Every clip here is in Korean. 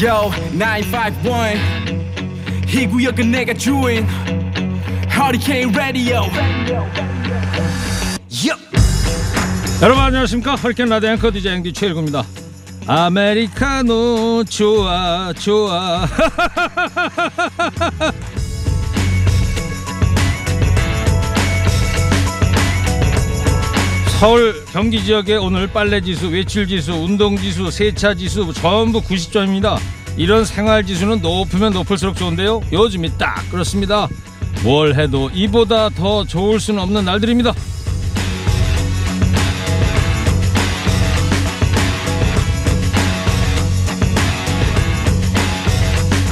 Yo 951 이 구역은 내가 주인 허리케인 라디오 여러분 안녕하십니까? 허리케인 라디오 앵커 DJ 앵디 최일구입니다. 아메리카노 좋아 좋아. 서울 경기 지역의 오늘 빨래 지수, 외출 지수, 운동 지수, 세차 지수 전부 90점입니다. 이런 생활 지수는 높으면 높을수록 좋은데요. 요즘이 딱 그렇습니다. 뭘 해도 이보다 더 좋을 수는 없는 날들입니다.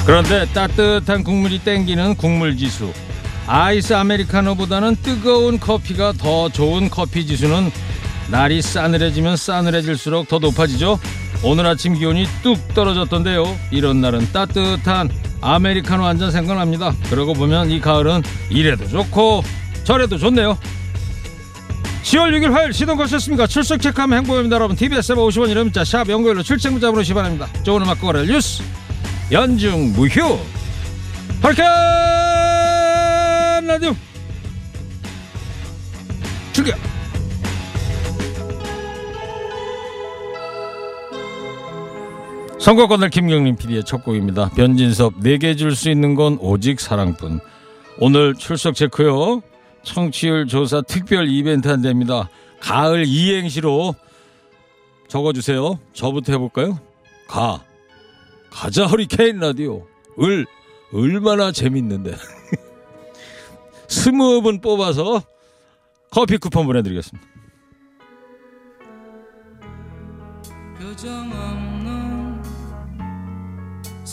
그런데 따뜻한 국물이 땡기는 국물 지수. 아이스 아메리카노보다는 뜨거운 커피가 더 좋은 커피 지수는 날이 싸늘해지면 싸늘해질수록 더 높아지죠. 오늘 아침 기온이 뚝 떨어졌던데요. 이런 날은 따뜻한 아메리카노 한 잔 생각납니다. 그러고 보면 이 가을은 이래도 좋고 저래도 좋네요. 10월 6일 화요일 시동 거셨습니까? 출석 체크하면 행복입니다. 여러분 TBS 50원 이름 문자 샵 연구일로 출첵 문자 보내시 바랍니다. 좋은 음악 거래 뉴스 연중 무휴 허리케인 라디오 출격 선거권을 김경림 PD의 첫 곡입니다. 변진섭 내게 줄 수 있는 건 오직 사랑뿐. 오늘 출석 체크요. 청취율 조사 특별 이벤트 한대입니다. 가을 이행시로 적어주세요. 저부터 해볼까요? 가. 가자 허리케인 라디오. 을. 얼마나 재밌는데. 스무 분 뽑아서 커피 쿠폰 보내드리겠습니다.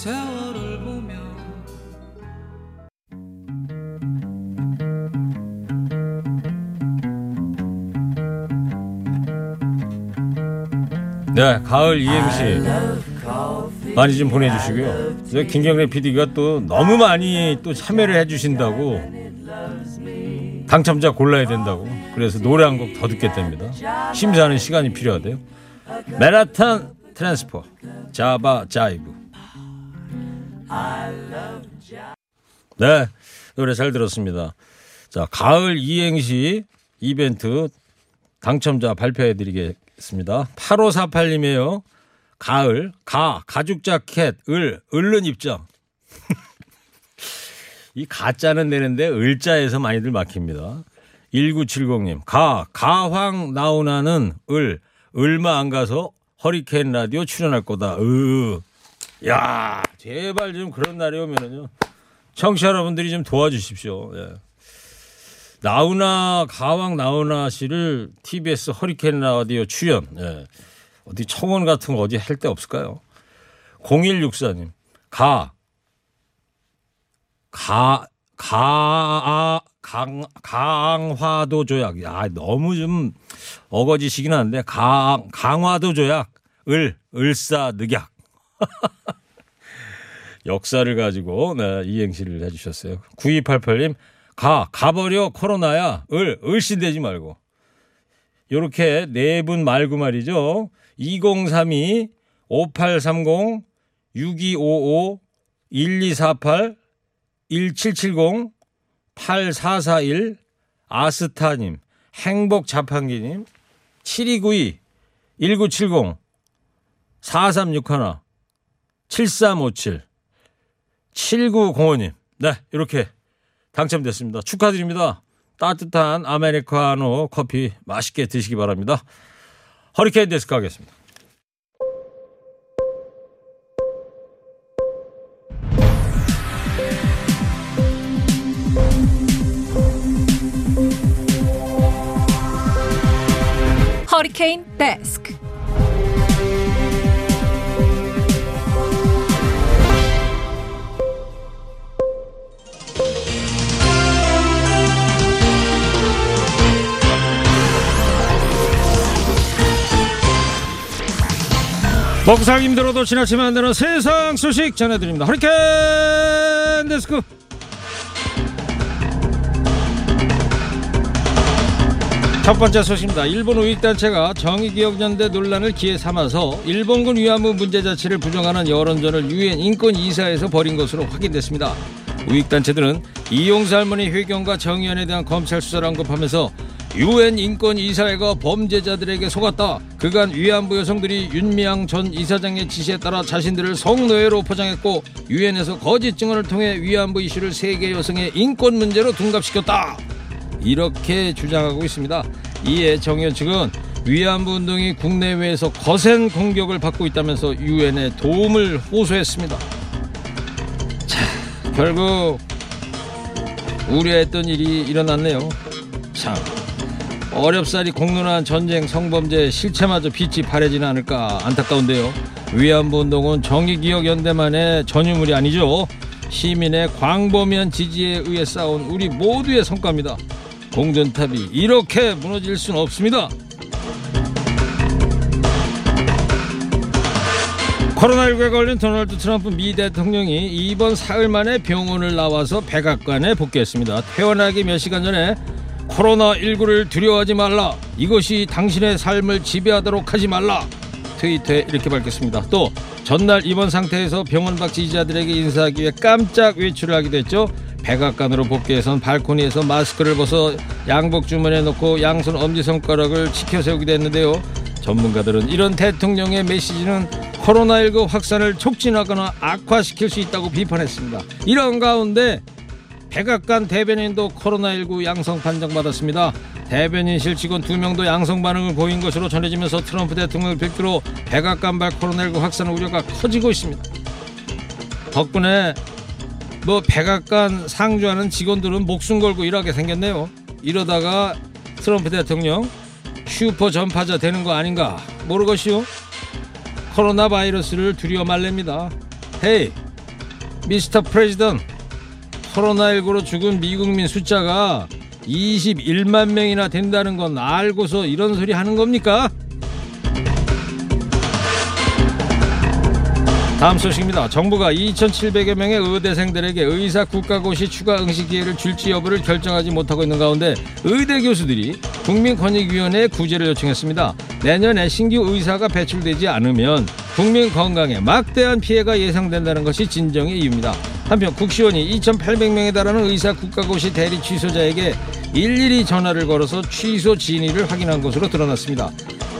세월을 보며 네, 가을 이행시 많이 좀 보내주시고요. 저 김경래 PD가 또 너무 많이 또 참여를 해주신다고 당첨자 골라야 된다고 그래서 노래 한 곡 더 듣겠답니다. 심사하는 시간이 필요하대요. 메라탄 트랜스포 자바 자이브 네 노래 잘 들었습니다. 자 가을 이행시 이벤트 당첨자 발표해 드리겠습니다. 8548님이에요. 가을, 가, 가죽 자켓, 을, 을른 입장. 이 가짜는 되는데 을자에서 많이들 막힙니다. 1970님, 가, 가황 나오나는 을, 얼마 안 가서 허리케인 라디오 출연할 거다. 으. 야, 제발 좀 그런 날이 오면은요. 청취자 여러분들이 좀 도와주십시오. 예. 나훈아 가왕 나훈아 씨를 TBS 허리케인 라디오 출연. 예. 어디 청원 같은 거 어디 할 데 없을까요? 0164님. 가. 가, 가, 강, 강화도 조약. 야, 너무 좀 어거지시긴 한데, 강, 강화도 조약. 을, 을사 늑약. 역사를 가지고, 네, 이행시를 해주셨어요. 9288님. 가, 가버려, 코로나야. 을, 을신되지 말고. 요렇게 네 분 말고 말이죠. 2032 5830 6255 1248 1770 8441 아스타님 행복 자판기님 7292 1970 4361 7357 7905님 네 이렇게 당첨됐습니다. 축하드립니다. 따뜻한 아메리카노 커피 맛있게 드시기 바랍니다. 허리케인 데스크 하겠습니다. 허리케인 데스크. 살기 힘들어도 지나치면 안 되는 세상 소식 전해드립니다. 허리케인 데스크. 첫 번째 소식입니다. 일본 우익단체가 정의기억연대 논란을 기회 삼아서 일본군 위안부 문제 자체를 부정하는 여론전을 유엔 인권이사에서 벌인 것으로 확인됐습니다. 우익단체들은 이용사 할머니 회견과 정의연에 대한 검찰 수사를 언급하면서 유엔 인권 이사회가 범죄자들에게 속았다. 그간 위안부 여성들이 윤미향 전 이사장의 지시에 따라 자신들을 성노예로 포장했고 유엔에서 거짓 증언을 통해 위안부 이슈를 세계 여성의 인권 문제로 둔갑시켰다. 이렇게 주장하고 있습니다. 이에 정의연 측은 위안부 운동이 국내외에서 거센 공격을 받고 있다면서 유엔에 도움을 호소했습니다. 자, 결국 우려했던 일이 일어났네요. 참 어렵사리 공론한 전쟁 성범죄 실체마저 빛이 바래지는 않을까 안타까운데요. 위안부 운동은 정의기억연대만의 전유물이 아니죠. 시민의 광범위한 지지에 의해 쌓은 우리 모두의 성과입니다. 공전탑이 이렇게 무너질 수는 없습니다. 코로나19에 걸린 도널드 트럼프 미 대통령이 이번 사흘 만에 병원을 나와서 백악관에 복귀했습니다. 퇴원하기 몇 시간 전에 코로나19를 두려워하지 말라. 이것이 당신의 삶을 지배하도록 하지 말라. 트위터에 이렇게 밝혔습니다. 또 전날 입원 상태에서 병원 밖 지지자들에게 인사하기 위해 깜짝 외출을 하기도 했죠. 백악관으로 복귀해선 발코니에서 마스크를 벗어 양복 주머니에 넣고 양손 엄지손가락을 치켜 세우기도 했는데요. 전문가들은 이런 대통령의 메시지는 코로나19 확산을 촉진하거나 악화시킬 수 있다고 비판했습니다. 이런 가운데 백악관 대변인도 코로나19 양성 판정받았습니다. 대변인실 직원 두 명도 양성 반응을 보인 것으로 전해지면서 트럼프 대통령을 필두로 백악관 발 코로나19 확산 우려가 커지고 있습니다. 덕분에 뭐 백악관 상주하는 직원들은 목숨 걸고 일하게 생겼네요. 이러다가 트럼프 대통령 슈퍼 전파자 되는 거 아닌가 모르겠시오. 코로나 바이러스를 두려워 말랍니다. 헤이 미스터 프레지던 코로나19로 죽은 미국민 숫자가 21만 명이나 된다는 건 알고서 이런 소리 하는 겁니까? 다음 소식입니다. 정부가 2,700여 명의 의대생들에게 의사 국가고시 추가 응시 기회를 줄지 여부를 결정하지 못하고 있는 가운데 의대 교수들이 국민권익위원회에 구제를 요청했습니다. 내년에 신규 의사가 배출되지 않으면 국민 건강에 막대한 피해가 예상된다는 것이 진정의 이유입니다. 한편 국시원이 2,800명에 달하는 의사 국가고시 대리 취소자에게 일일이 전화를 걸어서 취소 진위를 확인한 것으로 드러났습니다.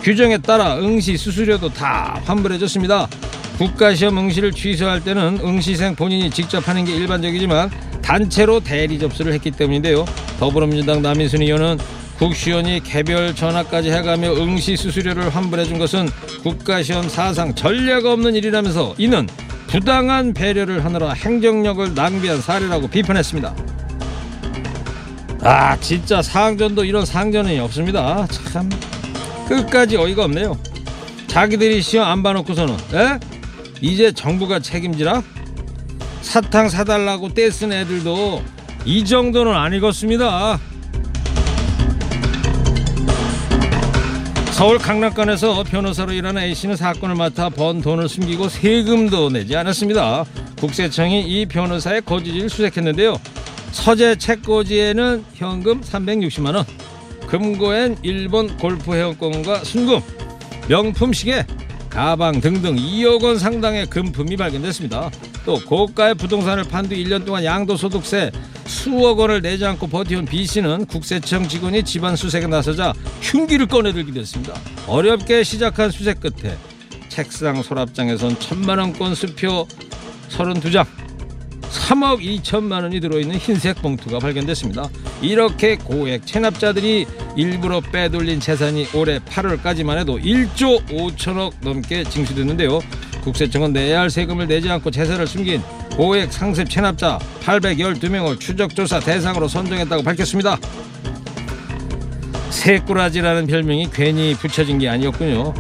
규정에 따라 응시 수수료도 다 환불해줬습니다. 국가시험 응시를 취소할 때는 응시생 본인이 직접 하는 게 일반적이지만 단체로 대리 접수를 했기 때문인데요. 더불어민주당 남인순 의원은 국시원이 개별 전화까지 해가며 응시 수수료를 환불해 준 것은 국가시험 사상 전례가 없는 일이라면서 이는 부당한 배려를 하느라 행정력을 낭비한 사례라고 비판했습니다. 아 진짜 상전도 이런 상전이 없습니다. 참 끝까지 어이가 없네요. 자기들이 시험 안 봐놓고서는 에? 이제 정부가 책임지라? 사탕 사달라고 떼쓴 애들도 이 정도는 아니겠습니다. 서울 강남권에서 변호사로 일하는 A씨는 사건을 맡아 번 돈을 숨기고 세금도 내지 않았습니다. 국세청이 이 변호사의 거주지를 수색했는데요. 서재 책거지에는 현금 360만 원, 금고엔 일본 골프 회원권과 순금, 명품 시계, 가방 등등 2억 원 상당의 금품이 발견됐습니다. 또 고가의 부동산을 판 뒤 1년 동안 양도소득세 수억 원을 내지 않고 버텨온 B씨는 국세청 직원이 집안 수색에 나서자 흉기를 꺼내들기도 했습니다. 어렵게 시작한 수색 끝에 책상 서랍장에선 천만 원권 수표 32장 3억 2천만 원이 들어있는 흰색 봉투가 발견됐습니다. 이렇게 고액 체납자들이 일부러 빼돌린 재산이 올해 8월까지만 해도 1조 5천억 넘게 징수됐는데요. 국세청은 내야 할 세금을 내지 않고 재산을 숨긴 고액 상습 체납자 812명을 추적조사 대상으로 선정했다고 밝혔습니다. 새꾸라지라는 별명이 괜히 붙여진 게 아니었군요.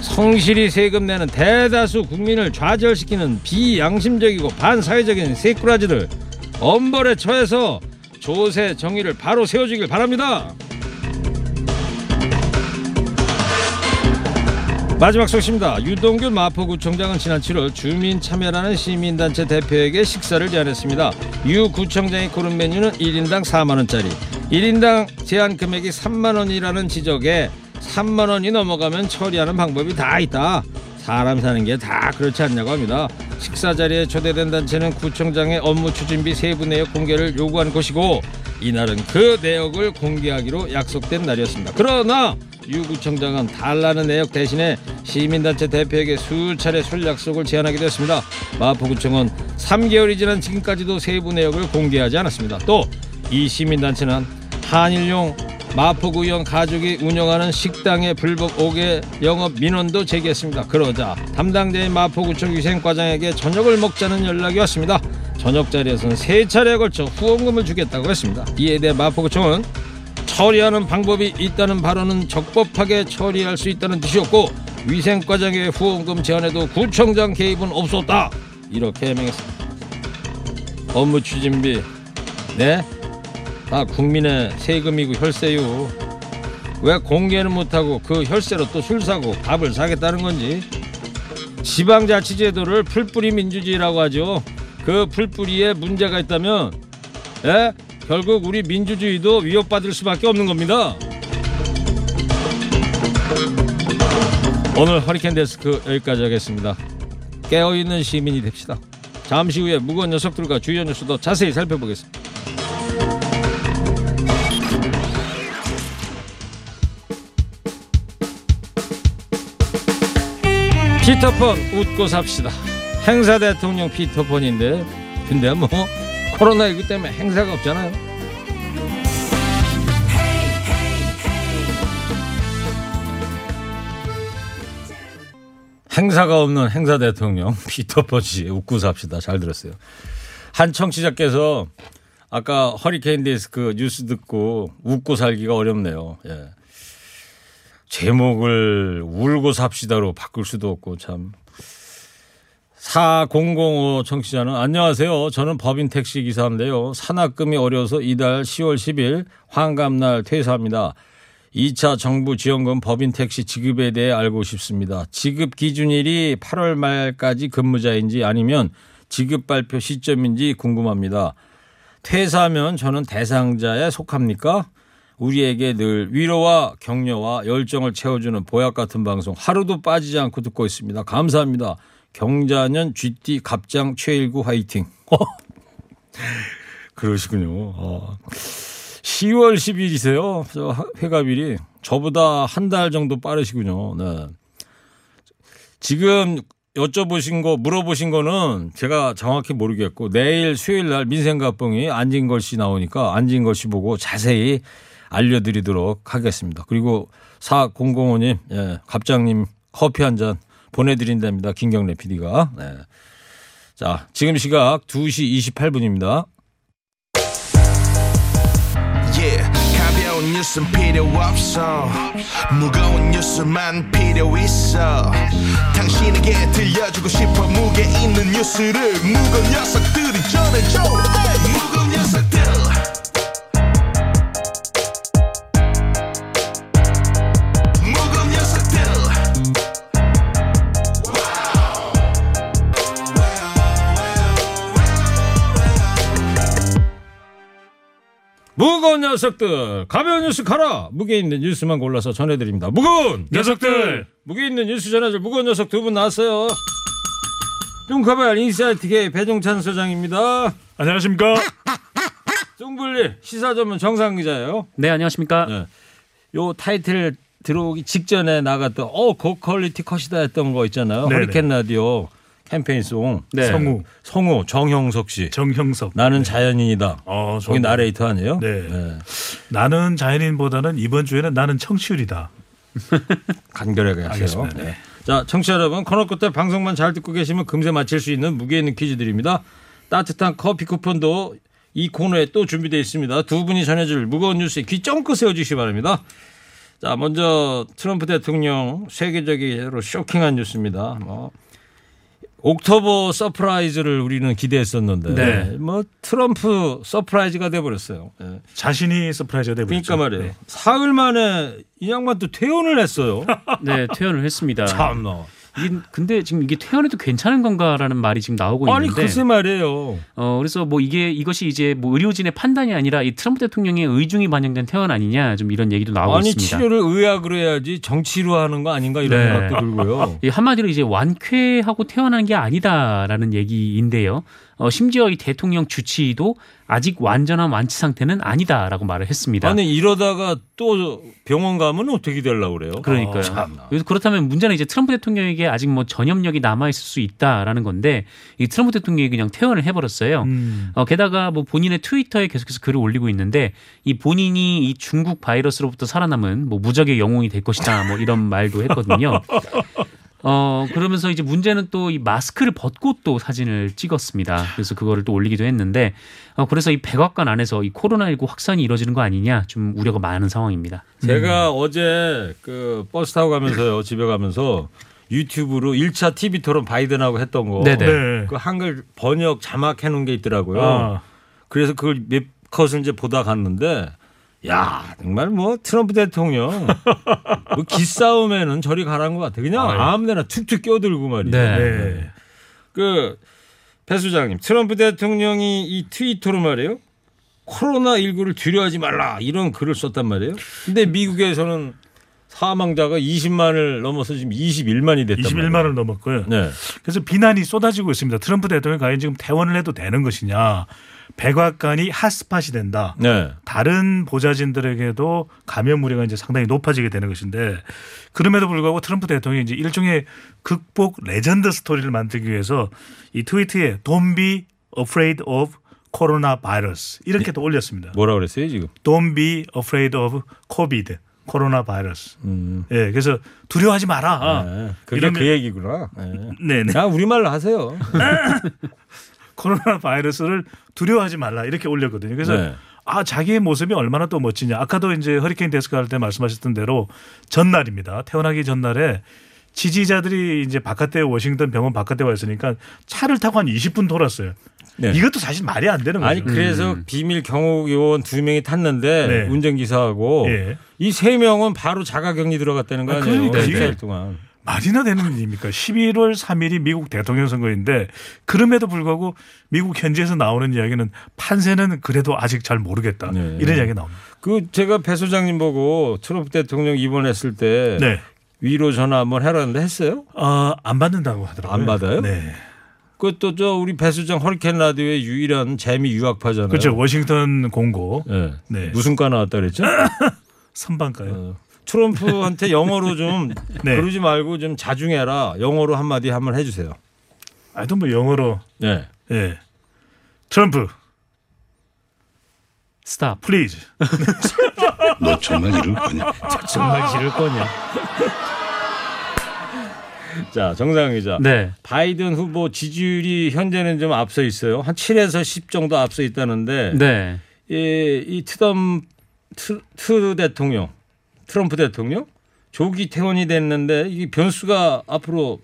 성실히 세금 내는 대다수 국민을 좌절시키는 비양심적이고 반사회적인 새꾸라지들 엄벌에 처해서 조세 정의를 바로 세워주길 바랍니다. 마지막 소식입니다. 유동균 마포구청장은 지난 7월 주민 참여라는 시민단체 대표에게 식사를 제안했습니다. 유 구청장이 고른 메뉴는 1인당 4만 원짜리. 1인당 제한 금액이 3만 원이라는 지적에 3만 원이 넘어가면 처리하는 방법이 다 있다. 사람 사는 게 다 그렇지 않냐고 합니다. 식사 자리에 초대된 단체는 구청장의 업무 추진비 세부 내역 공개를 요구한 것이고 이날은 그 내역을 공개하기로 약속된 날이었습니다. 그러나 유 구청장은 달라는 내역 대신에 시민단체 대표에게 수차례 술 약속을 제안하기도 했습니다. 마포구청은 3개월이 지난 지금까지도 세부 내역을 공개하지 않았습니다. 또 이 시민단체는 한일용 마포구형 가족이 운영하는 식당의 불법 5개 영업 민원도 제기했습니다. 그러자 담당자인 마포구청 위생과장에게 저녁을 먹자는 연락이 왔습니다. 저녁 자리에서는 세 차례에 걸쳐 후원금을 주겠다고 했습니다. 이에 대해 마포구청은 처리하는 방법이 있다는 발언은 적법하게 처리할 수 있다는 뜻이었고 위생과장의 후원금 제안에도 구청장 개입은 없었다 이렇게 해명했습니다. 업무 추진비 네? 다 국민의 세금이고 혈세요. 왜 공개는 못하고 그 혈세로 또 술 사고 밥을 사겠다는 건지 지방자치제도를 풀뿌리 민주주의라고 하죠. 그 풀뿌리에 문제가 있다면 예? 결국 우리 민주주의도 위협받을 수밖에 없는 겁니다. 오늘 허리케인 데스크 여기까지 하겠습니다. 깨어있는 시민이 됩시다. 잠시 후에 무거운 녀석들과 주요 뉴스도 자세히 살펴보겠습니다. 피터폰 웃고 삽시다. 행사 대통령 피터폰인데 근데 뭐 코로나19 때문에 행사가 없잖아요. 행사가 없는 행사 대통령 피터폰 씨 웃고 삽시다. 잘 들었어요. 한 청취자께서 아까 허리케인 데스크 뉴스 듣고 웃고 살기가 어렵네요. 예. 제목을 울고 삽시다로 바꿀 수도 없고 참. 4005 청취자는 안녕하세요. 저는 법인 택시 기사인데요. 산학금이 어려서 이달 10월 10일 환갑날 퇴사합니다. 2차 정부 지원금 법인 택시 지급에 대해 알고 싶습니다. 지급 기준일이 8월 말까지 근무자인지 아니면 지급 발표 시점인지 궁금합니다. 퇴사하면 저는 대상자에 속합니까? 우리에게 늘 위로와 격려와 열정을 채워주는 보약 같은 방송 하루도 빠지지 않고 듣고 있습니다. 감사합니다. 경자년 GT 갑장 최일구 화이팅. 그러시군요. 어. 10월 10일이세요. 저 회갑일이 저보다 한 달 정도 빠르시군요. 네. 지금 여쭤보신 거 물어보신 거는 제가 정확히 모르겠고 내일 수요일 날 민생가뻥이 안진걸 씨 나오니까 안진걸 씨 보고 자세히 알려드리도록 하겠습니다. 그리고 4005님, 예, 갑장님 커피 한 잔 보내드린답니다. 김경래 PD가. 네. 자, 지금 시각 2시 28분입니다. yeah. 가벼운 뉴스는 필요 없어 무거운 뉴스만 필요 있어 당신에게 들려주고 싶어 무게 있는 뉴스를 무거운 녀석들이 전해줘 무거운 녀석들 가벼운 뉴스 가라! 무게 있는 뉴스만 골라서 전해드립니다. 무거운 녀석들! 무게 있는 뉴스 전해줄 무거운 녀석 두 분 나왔어요. 뚱커벨 인사이트케이 배종찬 소장입니다. 안녕하십니까? 뚱블리 시사 전문 정상근 기자예요. 네, 안녕하십니까? 네. 요 타이틀 들어오기 직전에 나갔던 어 고quality 컷이다 했던 거 있잖아요. 네네. 허리케인 라디오 캠페인송 네. 성우. 성우 정형석 씨 정형석. 나는 자연인이다 어, 거기 저는- 나레이터 아니에요? 네. 나는 자연인보다는 이번 주에는 나는 청취율이다. 간결하게 하세요. 네. 네. 자, 청취자 여러분, 코너 끝에 방송만 잘 듣고 계시면 금세 맞힐 수 있는 무게 있는 퀴즈들입니다. 따뜻한 커피 쿠폰도 이 코너에 또 준비되어 있습니다. 두 분이 전해줄 무거운 뉴스에 귀 쫑긋 세워주시기 바랍니다. 자, 먼저 트럼프 대통령 세계적으로 쇼킹한 뉴스입니다. 뭐 October surprise를 우리는 기대했었는데 네. 뭐 트럼프 surprise가 돼 버렸어요. 예. 자신이 surprise가 그러니까 되버렸죠. 말이에요. 네. 사흘 만에 이 양반 또 퇴원을 했어요. 네, 퇴원을 했습니다. 참나. 이게 근데 지금 이게 퇴원해도 괜찮은 건가라는 말이 지금 나오고 아니 있는데 글쎄 말이에요. 어 그래서 뭐 이게 이것이 이제 뭐 의료진의 판단이 아니라 이 트럼프 대통령의 의중이 반영된 퇴원 아니냐 좀 이런 얘기도 나오고 아니 있습니다. 치료를 의학으로 해야지 정치로 하는 거 아닌가 이런 네. 생각도 들고요. 이 한마디로 이제 완쾌하고 퇴원한 게 아니다라는 얘기인데요. 어, 심지어 이 대통령 주치의도 아직 완전한 완치 상태는 아니다라고 말을 했습니다. 아니 이러다가 또 병원 가면 어떻게 되려고 그래요? 그러니까요. 아. 그래서 그렇다면 문제는 이제 트럼프 대통령에게 아직 뭐 전염력이 남아 있을 수 있다라는 건데 이 트럼프 대통령이 그냥 퇴원을 해버렸어요. 음. 어, 게다가 뭐 본인의 트위터에 계속해서 글을 올리고 있는데 이 본인이 이 중국 바이러스로부터 살아남은 뭐 무적의 영웅이 될 것이다 뭐 이런 말도 했거든요. 어 그러면서 이제 문제는 또 이 마스크를 벗고 또 사진을 찍었습니다. 그래서 그거를 또 올리기도 했는데 어 그래서 이 백악관 안에서 이 코로나19 확산이 이뤄지는 거 아니냐 좀 우려가 많은 상황입니다. 제가 어제 그 버스 타고 가면서요 집에 가면서 유튜브로 1차 TV 토론 바이든하고 했던 거. 네네. 네. 그 한글 번역 자막해 놓은 게 있더라고요. 아, 그래서 그걸 몇 컷을 이제 보다 갔는데 야 정말 뭐 트럼프 대통령 뭐 기싸움에는 저리 가라는 것 같아. 그냥 아무데나 툭툭 껴들고 말이에요. 네. 네. 그 배수장님 트럼프 대통령이 이 트위터로 말이에요. 코로나 19를 두려워하지 말라 이런 글을 썼단 말이에요. 근데 미국에서는 사망자가 20만을 넘어서 지금 21만이 됐단 말이에요. 21만을 넘었고요. 네. 그래서 비난이 쏟아지고 있습니다. 트럼프 대통령이 과연 지금 퇴원을 해도 되는 것이냐. 백악관이 핫스팟이 된다. 네. 다른 보좌진들에게도 감염 우려가 이제 상당히 높아지게 되는 것인데 그럼에도 불구하고 트럼프 대통령이 이제 일종의 극복 레전드 스토리를 만들기 위해서 이 트위터에 Don't be afraid of 코로나 바이러스 이렇게 또 올렸습니다. 뭐라 그랬어요 지금? Don't be afraid of COVID 코로나 바이러스. 음. 예, 그래서 두려워하지 마라. 네. 그게 이러면- 그 얘기구나. 네. 네네. 야 우리말로 하세요. 코로나 바이러스를 두려워하지 말라 이렇게 올렸거든요. 그래서 네. 아 자기의 모습이 얼마나 또 멋지냐. 아까도 이제 허리케인 데스크 할 때 말씀하셨던 대로 전날입니다. 태어나기 전날에 지지자들이 이제 바깥에 워싱턴 병원 바깥에 와 있으니까 차를 타고 한 20분 돌았어요. 네. 이것도 사실 말이 안 되는 거죠. 아니 그래서 비밀 경호 요원 두 명이 탔는데 네. 운전기사하고 예. 이세 명은 바로 자가격리 들어갔다는 거 아? 그러니까 이게- 14일 동안. 말이나 되는 일입니까? 11월 3일이 미국 대통령 선거인데 그럼에도 불구하고 미국 현지에서 나오는 이야기는 판세는 그래도 아직 잘 모르겠다. 네. 이런 이야기 나옵니다. 그 제가 배 소장님 보고 트럼프 대통령 입원했을 때 네. 위로 전화 한번 해라는데 했어요? 아, 안 받는다고 하더라고요. 안 받아요? 네. 그것도 저 우리 배 소장 허리케인 라디오의 유일한 재미 유학파잖아요. 그렇죠. 워싱턴 공고 네. 네. 무슨 과 나왔다 그랬죠? 선반가요. 어. 트럼프한테 영어로 좀 네. 그러지 말고 좀 자중해라. 영어로 한마디 한번 해주세요. 아또 뭐 영어로 네. 예. 트럼프 stop. Please. 너 정말 이럴 거냐? 정말 지를 거냐? 자, 정상근 기자. 네. 바이든 후보 지지율이 현재는 좀 앞서 있어요. 한 7에서 10 정도 앞서 있다는데 네. 이, 이 트럼 트, 트 대통령, 트럼프 대통령 조기 퇴원이 됐는데 이 변수가 앞으로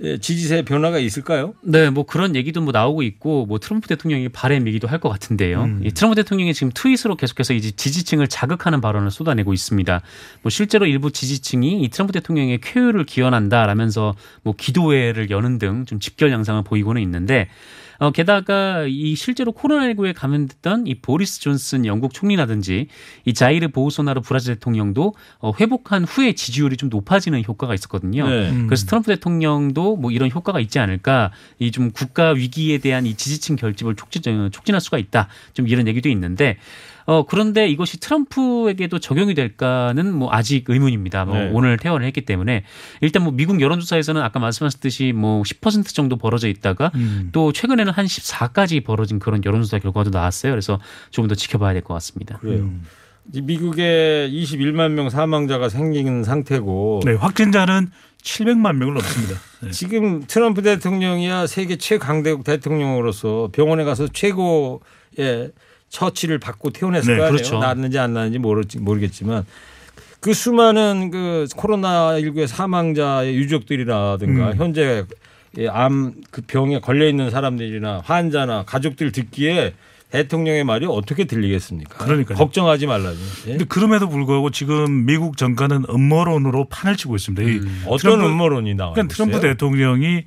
예, 지지세 변화가 있을까요? 네, 뭐 그런 얘기도 뭐 나오고 있고 뭐 트럼프 대통령이 바램이기도 할 것 같은데요. 음. 이 트럼프 대통령이 지금 트윗으로 계속해서 이제 지지층을 자극하는 발언을 쏟아내고 있습니다. 뭐 실제로 일부 지지층이 이 트럼프 대통령의 쾌유를 기원한다라면서 뭐 기도회를 여는 등 좀 집결 양상을 보이고는 있는데 어, 게다가 이 실제로 코로나19에 감염됐던 이 보리스 존슨 영국 총리라든지 이 자이르 보우소나루 브라질 대통령도 어, 회복한 후에 지지율이 좀 높아지는 효과가 있었거든요. 네. 그래서 트럼프 대통령도 뭐 이런 효과가 있지 않을까 이 좀 국가 위기에 대한 이 지지층 결집을 촉진, 촉진할 수가 있다. 좀 이런 얘기도 있는데 어 그런데 이것이 트럼프에게도 적용이 될까는 뭐 아직 의문입니다. 뭐 네. 오늘 퇴원을 했기 때문에 일단 뭐 미국 여론조사에서는 아까 말씀하셨듯이 뭐 10% 정도 벌어져 있다가 음. 또 최근에는 한 14까지 벌어진 그런 여론조사 결과도 나왔어요. 그래서 조금 더 지켜봐야 될 것 같습니다. 그래요. 이 미국에 21만 명 사망자가 생긴 상태고 네, 확진자는 700만 명을 넘습니다. 네. 지금 트럼프 대통령이야 세계 최강대국 대통령으로서 병원에 가서 최고의 처치를 받고 퇴원했을 네, 거 아니에요. 그렇죠. 낫는지 안 낫는지 모르- 모르겠지만 그 수많은 그 코로나 19의 사망자의 유족들이라든가 음. 현재 암 그 병에 걸려 있는 사람들이나 환자나 가족들 듣기에 대통령의 말이 어떻게 들리겠습니까? 그러니까요. 걱정하지 말라죠. 예? 근데 그럼에도 불구하고 지금 미국 정가는 음모론으로 판을 치고 있습니다. 이 어떤 트럼프- 음모론이 나와요? 그러니까 트럼프 대통령이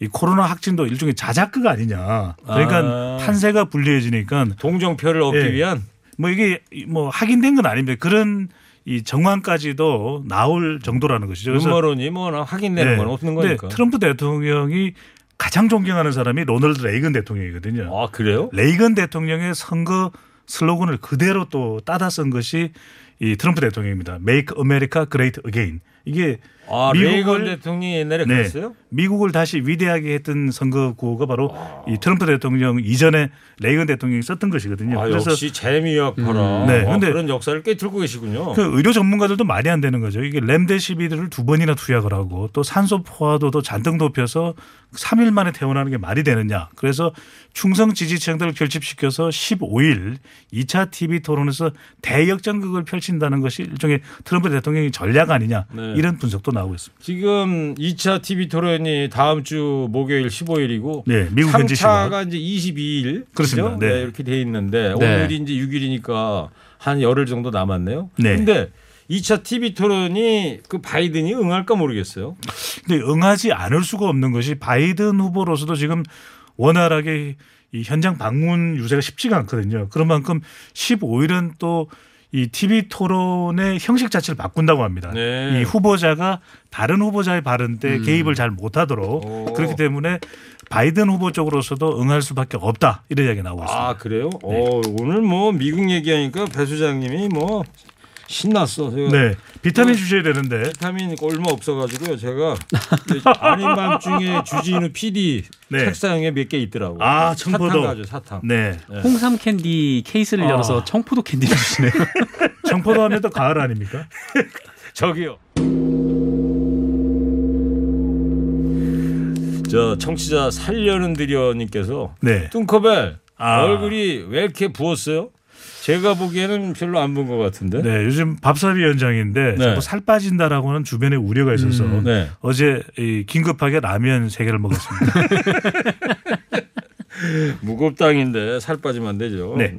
이 코로나 확진도 일종의 자작극 아니냐. 그러니까 아. 판세가 불리해지니까 동정표를 얻기 예. 위한 뭐 이게 뭐 확인된 건 아닙니다. 그런 이 정황까지도 나올 정도라는 것이죠. 음모론이 뭐 확인되는 네. 건 없는 거니까. 트럼프 대통령이 가장 존경하는 사람이 로널드 레이건 대통령이거든요. 아 그래요? 레이건 대통령의 선거 슬로건을 그대로 또 따다 쓴 것이 이 트럼프 대통령입니다. Make America Great Again. 이게 아 미국을- 레이건 대통령이 옛날에 네. 그랬어요? 미국을 다시 위대하게 했던 선거 구호가 바로 이 트럼프 대통령 이전에 레이건 대통령이 썼던 것이거든요. 아, 그래서 역시 재미역파라. 음, 네. 어, 근데 그런 역사를 꿰뚫고 계시군요. 그 의료 전문가들도 말이 안 되는 거죠. 이게 렘데시비드를 두 번이나 투약을 하고 또 산소 포화도도 잔뜩 높여서 3일 만에 퇴원하는 게 말이 되느냐. 그래서 충성 지지층들을 결집시켜서 15일 2차 TV 토론에서 대역전극을 펼친다는 것이 일종의 트럼프 대통령의 전략 아니냐. 네. 이런 분석도 나오고 있습니다. 지금 2차 TV 토론이 다음 주 목요일 15일이고 네, 미국 현지 시간. 3차가 이제 22일 그렇습니다. 그죠? 네. 이렇게 돼 있는데 네. 오늘이 이제 6일이니까 한 열흘 정도 남았네요. 네. 근데 2차 TV 토론이 그 바이든이 응할까 모르겠어요. 근데 응하지 않을 수가 없는 것이 바이든 후보로서도 지금 원활하게 이 현장 방문 유세가 쉽지가 않거든요. 그런 만큼 15일은 또 이 TV 토론의 형식 자체를 바꾼다고 합니다. 네. 이 후보자가 다른 후보자의 발언 때 음. 개입을 잘 못하도록 오. 그렇기 때문에 바이든 후보 쪽으로서도 응할 수밖에 없다 이런 이야기가 나오고 있습니다. 아 그래요? 어, 오늘 뭐 미국 얘기하니까 배 소장님이 뭐 신났어. 제가 네, 비타민 어. 주셔야 되는데 비타민 얼마 없어가지고요. 제가 아닌 밤중에 주진우 PD 네. 책상에 몇 개 있더라고. 아, 사탕 청포도. 가져 사탕. 네, 홍삼 캔디 케이스를 아. 열어서 청포도 캔디를 주시네요. 청포도 하면 또 가을 아닙니까? 저기요. 저 청취자 살려는 드려님께서 네. 뚱커벨 아. 얼굴이 왜 이렇게 부었어요? 제가 보기에는 별로 안 부은 것 같은데. 네, 요즘 밥사비 현장인데 네. 자꾸 살 빠진다라고 하는 주변에 우려가 있어서 음, 네. 어제 이 긴급하게 라면 세 개를 먹었습니다. 무겁당인데 살 빠지면 안 되죠. 네.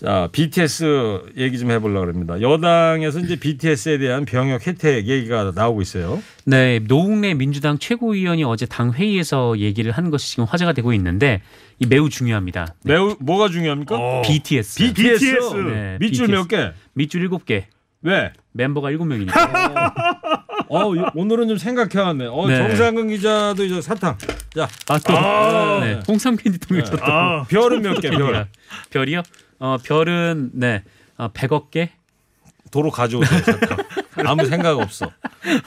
자, BTS 얘기 좀 해보려고 합니다. 여당에서 이제 BTS에 대한 병역 혜택 얘기가 나오고 있어요. 네, 노웅래 민주당 최고위원이 어제 당 회의에서 얘기를 한 것이 지금 화제가 되고 있는데 이 매우 중요합니다. 네, 매우 뭐가 중요합니까? 어. BTS. BTS. BTS. 네, 밑줄 BTS. 몇 개? 밑줄 7개. 왜? 멤버가 7명이니까. 어, 이- 오늘은 좀 생각해왔네. 어, 네. 정상근 기자도 이제 사탕. 자, 아, 또 아. 네, 홍삼 캔디 통을 줬다. 아, 별은 몇 개? 별. 별이요? 어, 별은 네. 어, 100억 개? 도로 가져오세요. 아무 생각 없어.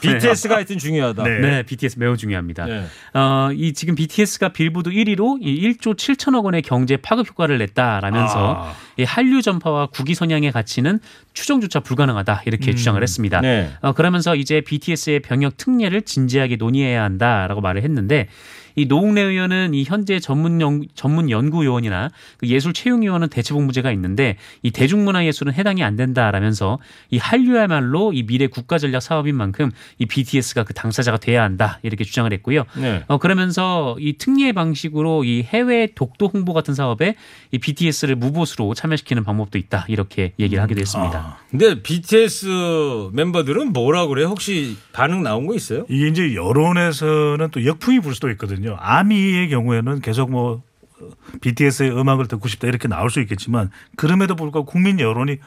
BTS가 하여튼 중요하다. 네. 네, BTS 매우 중요합니다. 네. 어, 이 지금 BTS가 빌보드 1위로 이 1조 7천억 원의 경제 파급 효과를 냈다라면서 아. 이 한류 전파와 국위 선양의 가치는 추정조차 불가능하다 이렇게 주장을 했습니다. 네. 어, 그러면서 이제 BTS의 병역 특례를 진지하게 논의해야 한다라고 말을 했는데 이 노웅래 의원은 이 현재 전문 연, 전문 연구 요원이나 그 예술 채용 요원은 대체 복무제가 있는데 이 대중문화 예술은 해당이 안 된다라면서 이 한류야말로 이 미래 국가 전략 사업인 만큼 이 BTS가 그 당사자가 돼야 한다 이렇게 주장을 했고요. 네. 어 그러면서 이 특례 방식으로 이 해외 독도 홍보 같은 사업에 이 BTS를 무보수로 참여시키는 방법도 있다 이렇게 얘기를 하게 됐습니다. 아. 근데 BTS 멤버들은 뭐라 그래요? 혹시 반응 나온 거 있어요? 이게 이제 여론에서는 또 역풍이 불 수도 있거든요. 아미의 경우에는 계속 뭐 BTS의 음악을 듣고 싶다 이렇게 나올 수 있겠지만 그럼에도 불구하고 국민 여론이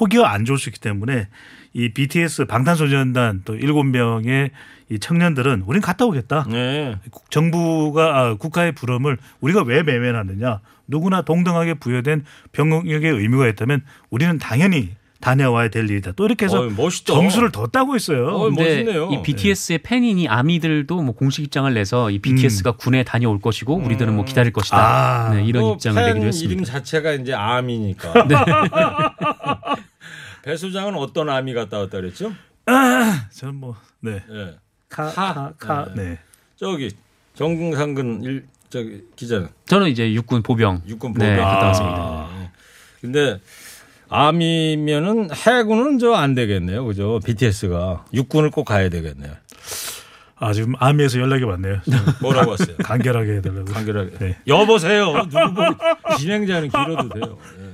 혹여 안 좋을 수 있기 때문에 이 BTS 방탄소년단 또 일곱 명의 이 청년들은 우린 갔다 오겠다. 네. 국- 정부가 아, 국가의 부름을 우리가 왜 매면하느냐 누구나 동등하게 부여된 병역의 의무가 있다면 우리는 당연히 다녀와야 될 일이다. 또 이렇게 해서 어이. 점수를 더 따고 있어요. 어, 근데 멋있네요. 이 BTS의 팬이니 아미들도 뭐 공식 입장을 내서 이 BTS가 군에 다녀올 것이고 우리들은 뭐 기다릴 것이다. 아. 네, 이런 뭐 입장을 팬 내기도 이름 했습니다. 자체가 이제 암이니까. 배 소장은 어떤 암이 갔다 왔다 그랬죠? 저는 뭐 네. 네. 카, 카. 카, 카, 네. 저기 정상근 일 저기 기자는 저는 이제 육군 보병 육군 네, 보병. 갔다 아. 왔습니다. 네. 근데 암이면은 해군은 저 안 되겠네요, 그죠? BTS가 육군을 꼭 가야 되겠네요. 아 지금 아미에서 연락이 왔네요. 뭐라고 왔어요? 간결하게 해달라고. 간결하게. 네. 여보세요. 누구 진행자는 길어도 돼요. 예.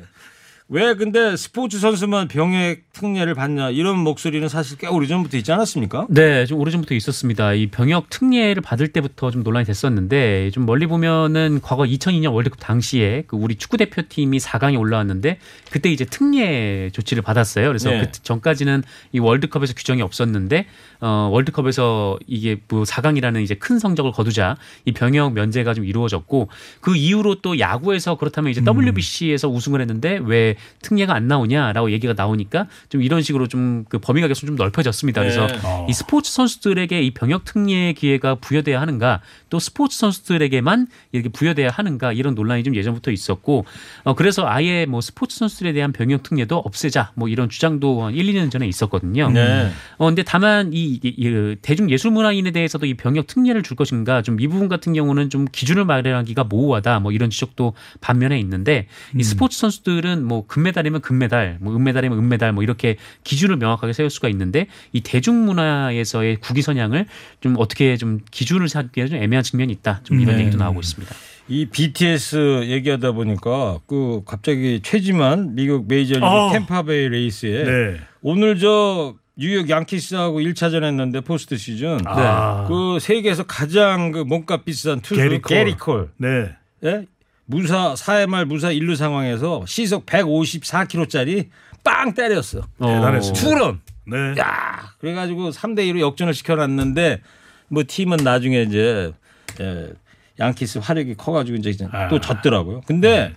왜 근데 스포츠 선수만 병역 특례를 받냐 이런 목소리는 사실 꽤 오래전부터 있지 않았습니까? 네, 좀 오래전부터 있었습니다. 이 병역 특례를 받을 때부터 좀 논란이 됐었는데 좀 멀리 보면은 과거 2002년 월드컵 당시에 그 우리 축구 대표팀이 4강에 올라왔는데 그때 이제 특례 조치를 받았어요. 그래서 네. 그 전까지는 이 월드컵에서 규정이 없었는데 어 월드컵에서 이게 뭐 4강이라는 이제 큰 성적을 거두자 이 병역 면제가 좀 이루어졌고 그 이후로 또 야구에서 그렇다면 이제 WBC에서 우승을 했는데 왜 특례가 안 나오냐라고 얘기가 나오니까 좀 이런 식으로 좀 그 범위가 계속 좀 넓혀졌습니다. 그래서 네. 어. 이 스포츠 선수들에게 이 병역 특례의 기회가 부여돼야 하는가 또 스포츠 선수들에게만 이렇게 부여돼야 하는가 이런 논란이 좀 예전부터 있었고 어 그래서 아예 뭐 스포츠 선수들에 대한 병역 특례도 없애자 뭐 이런 주장도 한 1, 2년 전에 있었거든요. 네. 어 근데 다만 이, 이- 이 대중 예술 문화인에 대해서도 이 병역 특례를 줄 것인가 좀 이 부분 같은 경우는 좀 기준을 마련하기가 모호하다 뭐 이런 지적도 반면에 있는데 이 스포츠 선수들은 뭐 금메달이면 금메달, 뭐 은메달이면 은메달 뭐 이렇게 기준을 명확하게 세울 수가 있는데 이 대중 문화에서의 국위 선양을 좀 어떻게 좀 기준을 삼기가 좀 애매한 측면이 있다. 좀 이런 네. 얘기도 나오고 있습니다. 이 BTS 얘기하다 보니까 그 갑자기 최지만 미국 메이저리그 어. 템파베이 레이스에 네. 오늘 저 뉴욕 양키스하고 1차전 했는데 포스트 시즌 아. 그 세계에서 가장 그 몸값 비싼 투수 게리 콜. 게리 콜. 네. 예? 무사 사회 말 무사 일루 상황에서 시속 154km짜리 빵 때렸어. 대단했습니다. 투런. 네. 야, 그래가지고 3대 2로 역전을 시켜놨는데 뭐 팀은 나중에 이제 예, 양키스 화력이 커가지고 이제 아. 또 졌더라고요. 근데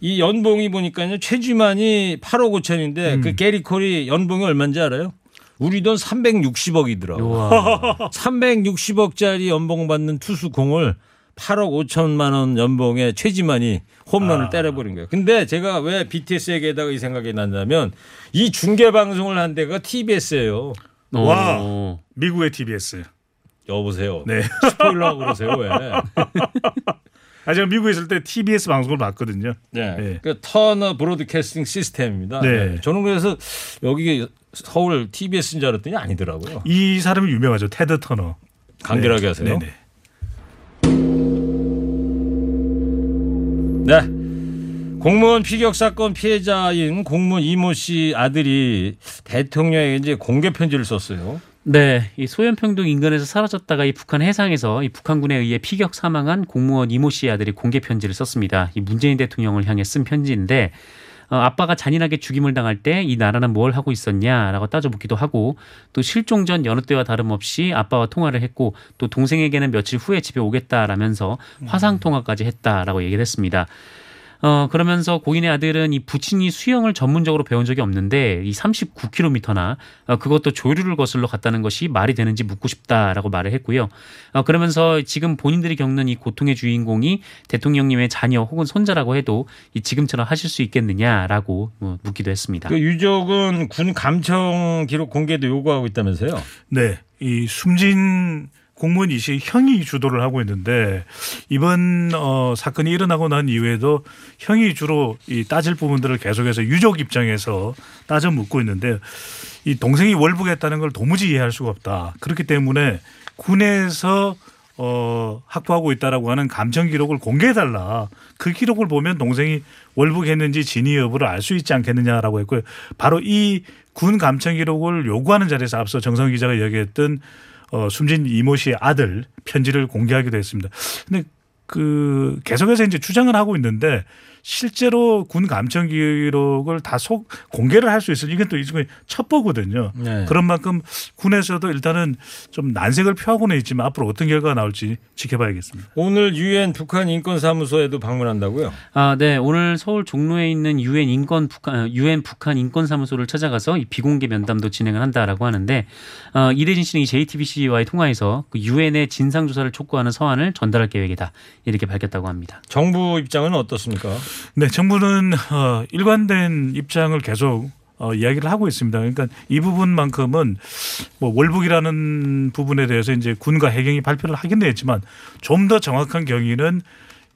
이 연봉이 보니까요 최지만이 8억 5천인데 그 게리 콜이 연봉이 얼마인지 알아요? 우리 돈 360억이더라고. 우와. 360억짜리 연봉 받는 투수 공을 8억 5천만 원 연봉에 최지만이 홈런을 아. 때려버린 거예요. 근데 제가 왜 BTS 얘기에다가 이 생각이 났냐면 이 중계 방송을 한 데가 TBS예요. 와. 어. 미국의 TBS. 여보세요. 네. 스포일러 그러세요 왜? 아 제가 미국에 있을 때 TBS 방송을 봤거든요. 네. 네. 그 터너 브로드캐스팅 시스템입니다. 네. 네. 저는 그래서 여기 서울 TBS인 줄 알았더니 아니더라고요. 이 사람이 유명하죠. 테드 터너. 간결하게 네. 하세요. 네네. 네. 공무원 피격 사건 피해자인 공무원 이모 씨 아들이 대통령에게 이제 공개 편지를 썼어요. 네, 이 소연평등 인근에서 사라졌다가 이 북한 해상에서 이 북한군에 의해 피격 사망한 공무원 이모 씨의 아들이 공개 편지를 썼습니다. 이 문재인 대통령을 향해 쓴 편지인데 어, 아빠가 잔인하게 죽임을 당할 때 이 나라는 뭘 하고 있었냐라고 따져보기도 하고 또 실종 전 여느 때와 다름없이 아빠와 통화를 했고 또 동생에게는 며칠 후에 집에 오겠다라면서 화상 통화까지 했다라고 얘기를 했습니다. 어, 그러면서 고인의 아들은 이 부친이 수영을 전문적으로 배운 적이 없는데 이 39km나 어, 그것도 조류를 거슬러 갔다는 것이 말이 되는지 묻고 싶다라고 말을 했고요. 어, 그러면서 지금 본인들이 겪는 이 고통의 주인공이 대통령님의 자녀 혹은 손자라고 해도 이 지금처럼 하실 수 있겠느냐라고 뭐 묻기도 했습니다. 그 유족은 군 감청 기록 공개도 요구하고 있다면서요? 네. 이 숨진 공무원 이씨 형이 주도를 하고 있는데 이번 어, 사건이 일어나고 난 이후에도 형이 주로 이 따질 부분들을 계속해서 유족 입장에서 따져 묻고 있는데 이 동생이 월북했다는 걸 도무지 이해할 수가 없다. 그렇기 때문에 군에서 어, 확보하고 있다라고 하는 감청 기록을 공개해달라. 그 기록을 보면 동생이 월북했는지 진위 여부를 알 수 있지 않겠느냐라고 했고요. 바로 이 군 감청 기록을 요구하는 자리에서 앞서 정성 기자가 이야기했던 어, 숨진 이모 씨의 아들 편지를 공개하기도 했습니다. 근데 그 계속해서 이제 주장을 하고 있는데 실제로 군 감청 기록을 다 속 공개를 할 수 있을 이건 또 이중에 첩보거든요. 네. 그런 만큼 군에서도 일단은 좀 난색을 표하고는 있지만 앞으로 어떤 결과가 나올지 지켜봐야겠습니다. 오늘 유엔 북한 인권 사무소에도 방문한다고요? 아, 네. 오늘 서울 종로에 있는 유엔 인권 북한 유엔 북한 인권 사무소를 찾아가서 이 비공개 면담도 진행을 한다라고 하는데 어, 이대진 씨는 이 JTBC와의 통화에서 그 유엔의 진상 조사를 촉구하는 서한을 전달할 계획이다. 이렇게 밝혔다고 합니다. 정부 입장은 어떻습니까? 네, 정부는 어, 일관된 입장을 계속 어, 이야기를 하고 있습니다. 그러니까 이 부분만큼은 뭐 월북이라는 부분에 대해서 이제 군과 해경이 발표를 하긴 했지만 좀 더 정확한 경위는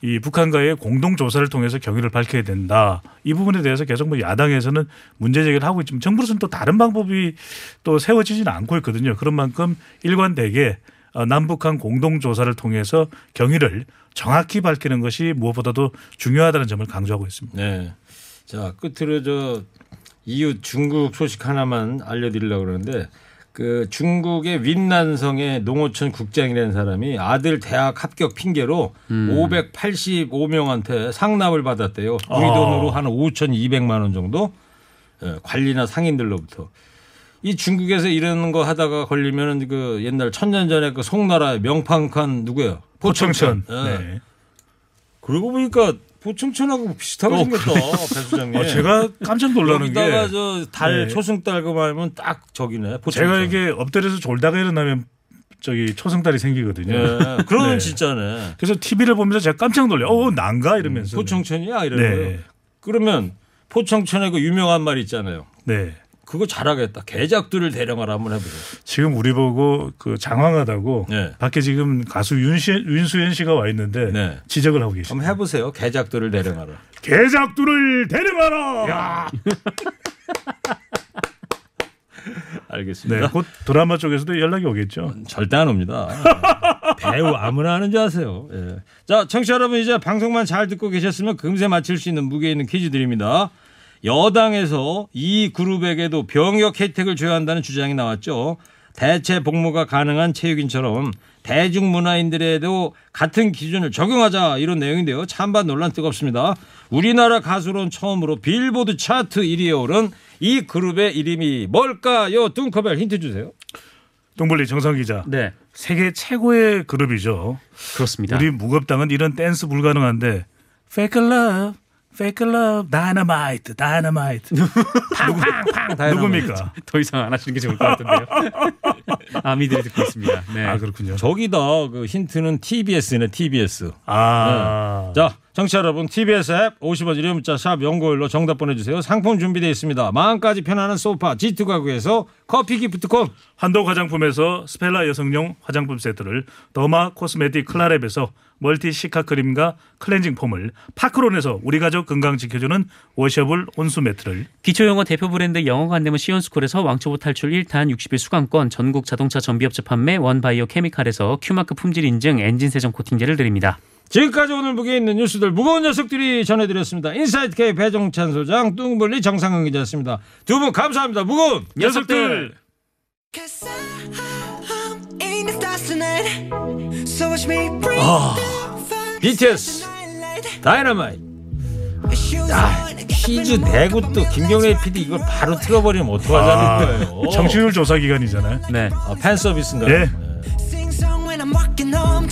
이 북한과의 공동 조사를 통해서 경위를 밝혀야 된다. 이 부분에 대해서 계속 뭐 야당에서는 문제 제기를 하고 있지만 정부로서는 또 다른 방법이 또 세워지지는 않고 있거든요. 그런 만큼 일관되게 어, 남북한 공동 조사를 통해서 경위를 정확히 밝히는 것이 무엇보다도 중요하다는 점을 강조하고 있습니다. 네. 자 끝으로 저 이웃 중국 소식 하나만 알려드리려고 그러는데 그 중국의 윈난성의 농어촌 국장이라는 사람이 아들 대학 합격 핑계로 585명한테 상납을 받았대요. 우리 아. 돈으로 한 5,200만 원 정도 예, 관리나 상인들로부터. 이 중국에서 이런 거 하다가 걸리면은 그 옛날 천년 전에 그 송나라의 명판칸 누구예요? 포청천. 예. 네. 그러고 보니까 포청천하고 비슷하게 어, 생겼다, 배 수장님. 어, 제가 깜짝 놀라는 게 여기다가 저달 네. 초승달고 하면 딱 저기네. 포청천. 제가 이게 엎드려서 졸다가 일어나면 저기 초승달이 생기거든요. 예, 그러면 네. 진짜네. 그래서 TV를 보면서 제가 깜짝 놀래. 어, 난가 이러면서. 포청천이야 이러는 네. 거예요. 그러면 포청천의 그 유명한 말 있잖아요. 네. 그거 잘하겠다. 개작두를 대령하라 한번 해보세요. 지금 우리 보고 그 장황하다고 네. 밖에 지금 가수 윤시, 윤수연 씨가 와 있는데 네. 지적을 하고 계십니다. 한번 해보세요. 개작두를 대령하라. 개작두를 데려가라. 알겠습니다. 네, 곧 드라마 쪽에서도 연락이 오겠죠. 절대 안 옵니다. 배우 아무나 하는 줄 아세요. 예. 자, 청취자 여러분 이제 방송만 잘 듣고 계셨으면 금세 맞힐 수 있는 무게 있는 퀴즈 드립니다. 여당에서 이 그룹에게도 병역 혜택을 줘야 한다는 주장이 나왔죠. 대체 복무가 가능한 체육인처럼 대중문화인들에도 같은 기준을 적용하자 이런 내용인데요. 찬반 논란 뜨겁습니다. 우리나라 가수로는 처음으로 빌보드 차트 1위에 오른 이 그룹의 이름이 뭘까요? 뚱커벨 힌트 주세요. 뚱블리 정상근 기자. 네, 세계 최고의 그룹이죠. 그렇습니다. 우리 무겁당은 이런 댄스 불가능한데 Fake Love, Fake Love, Dynamite, Dynamite. 팡팡팡 누굽니까? 더 이상 안 하시는 게 좋을 것 같은데요. 아미들이 듣고 있습니다. 네. 아 그렇군요. 저기다 그 힌트는 TBS네 TBS. 아, 자, 청취자 여러분 TBS 앱 50원 유료 문자 샵 연구일로 정답 보내주세요. 상품 준비되어 있습니다. 마음까지 편안한 소파 G2 가구에서 커피 기프트콘 한도 화장품에서 스펠라 여성용 화장품 세트를 derma cosmetic 클라랩에서 multi cica 크림과 클렌징 폼을 파크론에서 우리 가족 건강 지켜주는 washable 온수 매트를 기초영어 대표 브랜드 되면 시원스쿨에서 왕초보 탈출 1탄 60일 수강권 전국 자동차 정비업체 판매 원바이오 케미칼에서 Q마크 품질 인증 엔진 세정 코팅제를 드립니다. 지금까지 오늘 무게 있는 뉴스들 무거운 녀석들이 전해드렸습니다. 인사이트 K 배종찬 소장 뚱블리 정상근 기자였습니다. 두 분 감사합니다. 무거운 녀석들. Breathe. BTS 다이너마이트 야, 퀴즈 내고 또 김경래 PD 이걸 바로 틀어버리면 어떡하자는 거예요. 정치율 조사 기간이잖아요. 네. 아, 팬 서비스인가요? 예. Dong.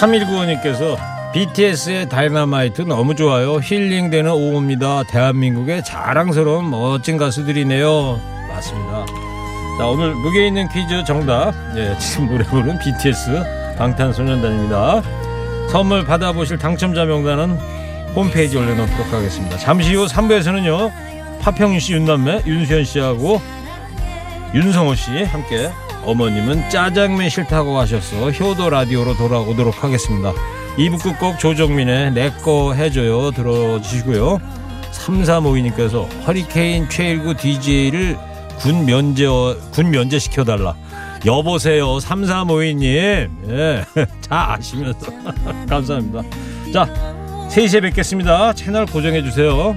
3195님께서 BTS의 다이너마이트 너무 좋아요. 힐링되는 오후입니다. 대한민국의 자랑스러운 멋진 가수들이네요. 맞습니다. 자, 오늘 무게 있는 퀴즈 정답. 예, 지금 노래 부른 BTS 방탄소년단입니다. 선물 받아보실 당첨자 명단은 홈페이지에 올려놓도록 하겠습니다. 잠시 후 3부에서는요. 파평윤 씨, 윤남매, 윤수현 씨하고 윤성호 씨 함께 어머님은 짜장면 싫다고 하셔서 효도 라디오로 돌아오도록 하겠습니다. 2부 끝곡 조정민의 내꺼 해줘요 들어주시고요. 3352님께서 허리케인 최일구 DJ를 군 면제 군 면제 시켜달라. 여보세요 3352님 예, 다 아시면서 감사합니다. 자 3시에 뵙겠습니다. 채널 고정해 주세요.